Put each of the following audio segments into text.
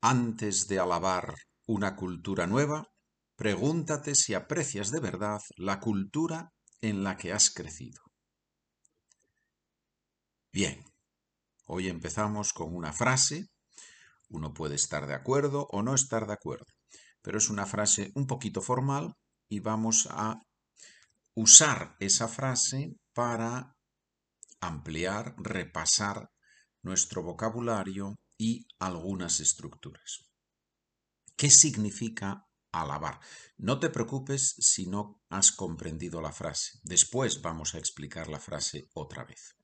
Antes de alabar una cultura nueva, pregúntate si aprecias de verdad la cultura en la que has crecido. Bien, hoy empezamos con una frase. Uno puede estar de acuerdo o no estar de acuerdo, pero es una frase un poquito formal y vamos a usar esa frase para ampliar, repasar nuestro vocabulario y algunas estructuras. ¿Qué significa alabar? No te preocupes si no has comprendido la frase. Después vamos a explicar la frase otra vez.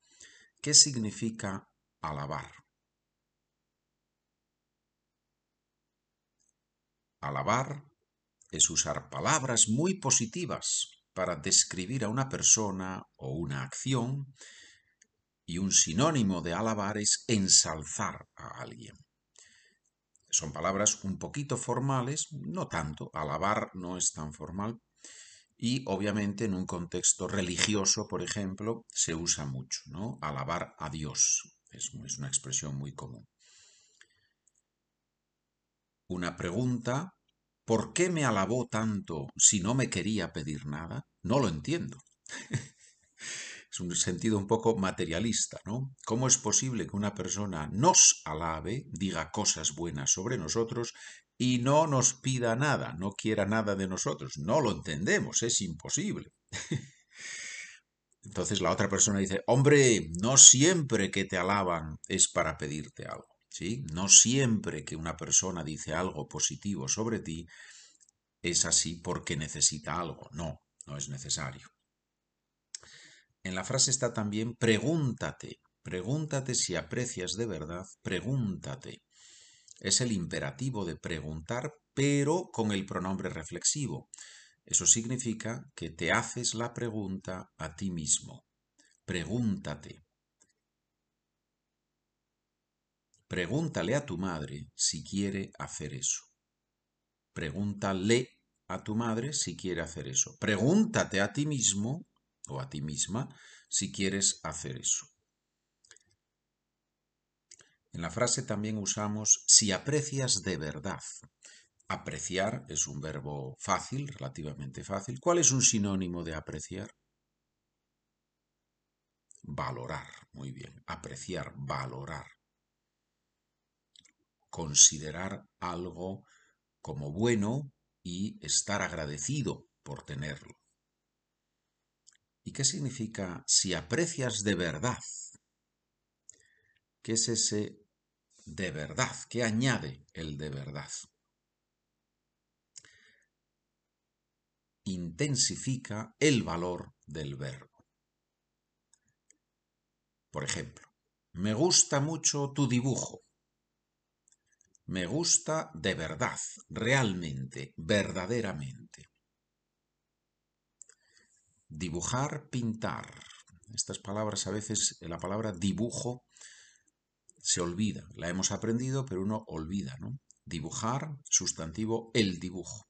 ¿Qué significa alabar? Alabar es usar palabras muy positivas para describir a una persona o una acción y un sinónimo de alabar es ensalzar a alguien. Son palabras un poquito formales, no tanto, alabar no es tan formal, y obviamente en un contexto religioso, por ejemplo, se usa mucho, ¿no? Alabar a Dios, es, es una expresión muy común. Una pregunta, ¿por qué me alabó tanto si no me quería pedir nada? No lo entiendo. es un sentido un poco materialista, ¿no? ¿Cómo es posible que una persona nos alabe, diga cosas buenas sobre nosotros y no nos pida nada, no quiera nada de nosotros? No lo entendemos, es imposible. Entonces la otra persona dice, hombre, no siempre que te alaban es para pedirte algo, ¿sí? No siempre que una persona dice algo positivo sobre ti es así porque necesita algo, no, no es necesario. En la frase está también pregúntate, pregúntate si aprecias de verdad, pregúntate. Es el imperativo de preguntar, pero con el pronombre reflexivo. Eso significa que te haces la pregunta a ti mismo. Pregúntate. Pregúntale a tu madre si quiere hacer eso. Pregúntale a tu madre si quiere hacer eso. Pregúntate a ti mismo o a ti misma si quieres hacer eso. En la frase también usamos si aprecias de verdad. Apreciar es un verbo fácil, relativamente fácil. ¿Cuál es un sinónimo de apreciar? Valorar, muy bien. Apreciar, valorar. Considerar algo como bueno y estar agradecido por tenerlo. ¿Y qué significa si aprecias de verdad? ¿Qué es ese de verdad? ¿Qué añade el de verdad? Intensifica el valor del verbo. Por ejemplo, me gusta mucho tu dibujo. Me gusta de verdad, realmente, verdaderamente. Dibujar, pintar. Estas palabras a veces, la palabra dibujo se olvida. La hemos aprendido, pero uno olvida, ¿no? Dibujar, sustantivo, el dibujo.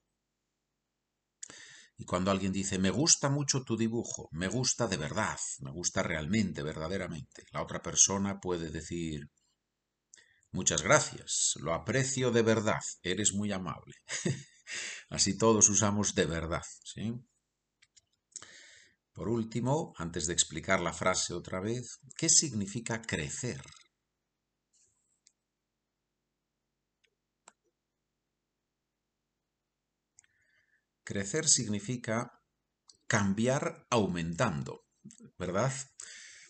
Y cuando alguien dice, me gusta mucho tu dibujo, me gusta de verdad, me gusta realmente, verdaderamente, la otra persona puede decir, muchas gracias, lo aprecio de verdad, eres muy amable. Así todos usamos de verdad, ¿sí? Por último, antes de explicar la frase otra vez, ¿qué significa crecer? Crecer significa cambiar aumentando, ¿verdad?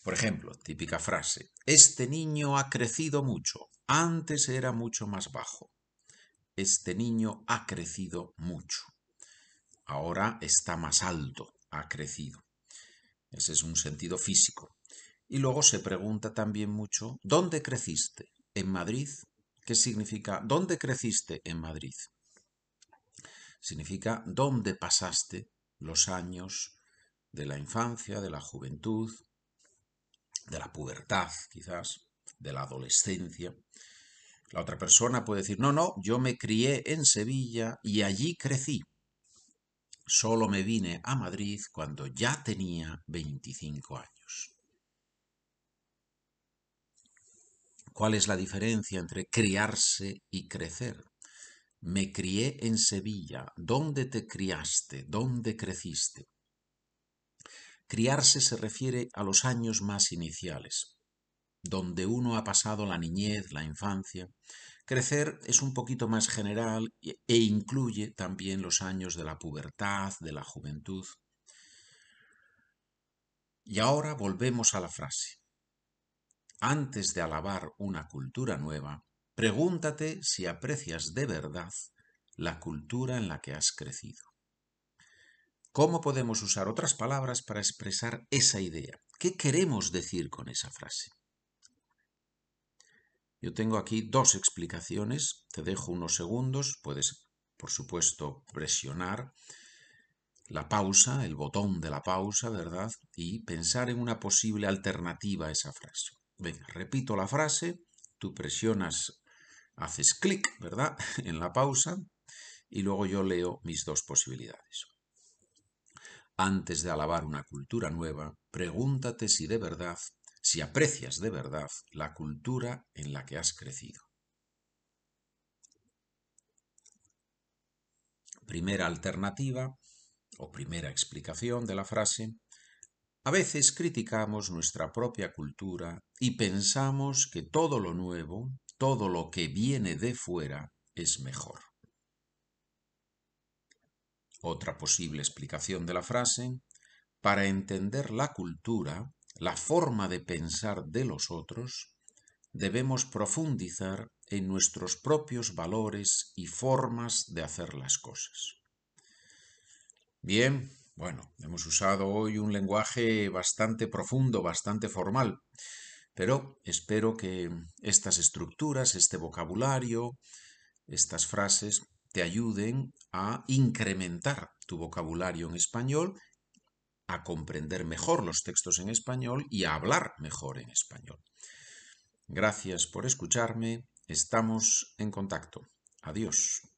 Por ejemplo, típica frase, este niño ha crecido mucho, antes era mucho más bajo. Este niño ha crecido mucho, ahora está más alto, ha crecido. Ese es un sentido físico. Y luego se pregunta también mucho, ¿dónde creciste? ¿En Madrid? ¿Qué significa ¿dónde creciste en Madrid? Significa ¿dónde pasaste los años de la infancia, de la juventud, de la pubertad quizás, de la adolescencia? La otra persona puede decir, no, no, yo me crié en Sevilla y allí crecí. Solo me vine a Madrid cuando ya tenía 25 años. ¿Cuál es la diferencia entre criarse y crecer? Me crié en Sevilla. ¿Dónde te criaste? ¿Dónde creciste? Criarse se refiere a los años más iniciales, donde uno ha pasado la niñez, la infancia. Crecer es un poquito más general e incluye también los años de la pubertad, de la juventud. Y ahora volvemos a la frase. Antes de alabar una cultura nueva, pregúntate si aprecias de verdad la cultura en la que has crecido. ¿Cómo podemos usar otras palabras para expresar esa idea? ¿Qué queremos decir con esa frase? Yo tengo aquí dos explicaciones, te dejo unos segundos, puedes, por supuesto, presionar la pausa, el botón de la pausa, ¿verdad? Y pensar en una posible alternativa a esa frase. Venga, repito la frase, tú presionas, haces clic, ¿verdad? En la pausa y luego yo leo mis dos posibilidades. Antes de alabar una cultura nueva, pregúntate si de verdad, si aprecias de verdad la cultura en la que has crecido. Primera alternativa o primera explicación de la frase, a veces criticamos nuestra propia cultura y pensamos que todo lo nuevo, todo lo que viene de fuera, es mejor. Otra posible explicación de la frase, para entender la cultura, la forma de pensar de los otros, debemos profundizar en nuestros propios valores y formas de hacer las cosas. Bien, bueno, hemos usado hoy un lenguaje bastante profundo, bastante formal, pero espero que estas estructuras, este vocabulario, estas frases te ayuden a incrementar tu vocabulario en español, a comprender mejor los textos en español y a hablar mejor en español. Gracias por escucharme. Estamos en contacto. Adiós.